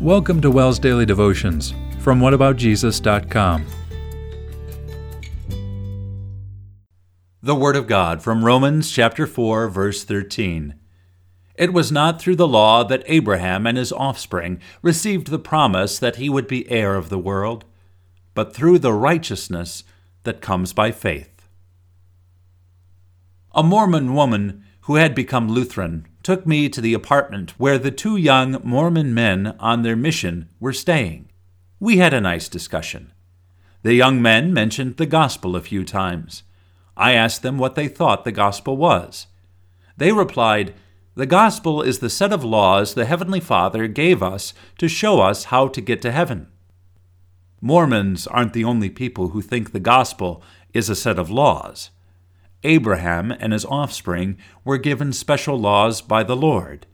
Welcome to WELS Daily Devotions from whataboutjesus.com. The Word of God from Romans chapter 4 verse 13. It was not through the law that Abraham and his offspring received the promise that he would be heir of the world, but through the righteousness that comes by faith. A Mormon woman who had become Lutheran took me to the apartment where the two young Mormon men on their mission were staying. We had a nice discussion. The young men mentioned the gospel a few times. I asked them what they thought the gospel was. They replied, The gospel is the set of laws the Heavenly Father gave us to show us how to get to heaven. Mormons aren't the only people who think the gospel is a set of laws. Abraham and his offspring were given special laws by the Lord,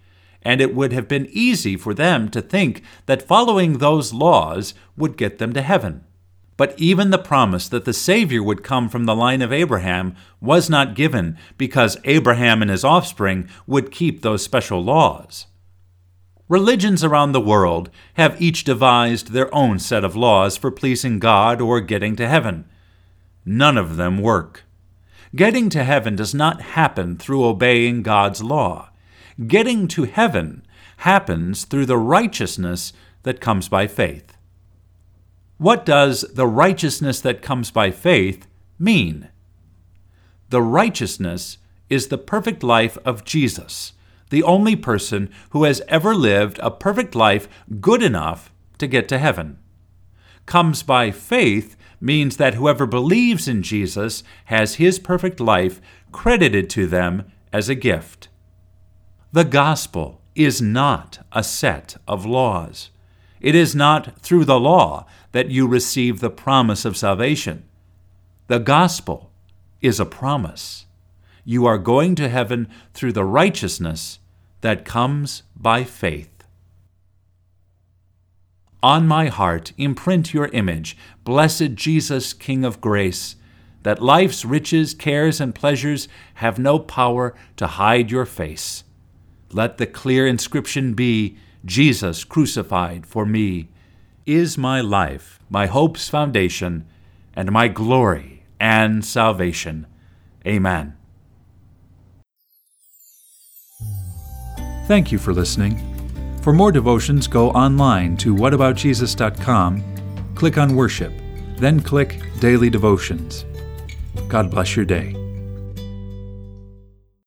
and it would have been easy for them to think that following those laws would get them to heaven. But even the promise that the Savior would come from the line of Abraham was not given because Abraham and his offspring would keep those special laws. Religions around the world have each devised their own set of laws for pleasing God or getting to heaven. None of them work. Getting to heaven does not happen through obeying God's law. Getting to heaven happens through the righteousness that comes by faith. What does the righteousness that comes by faith mean? The righteousness is the perfect life of Jesus, the only person who has ever lived a perfect life good enough to get to heaven. Comes by faith means that whoever believes in Jesus has his perfect life credited to them as a gift. The gospel is not a set of laws. It is not through the law that you receive the promise of salvation. The gospel is a promise. You are going to heaven through the righteousness that comes by faith. On my heart imprint your image, blessed Jesus, King of grace, that life's riches, cares, and pleasures have no power to hide your face. Let the clear inscription be Jesus crucified for me is my life, my hope's foundation, and my glory and salvation. Amen. Thank you for listening. For more devotions, go online to whataboutjesus.com, click on Worship, then click Daily Devotions. God bless your day.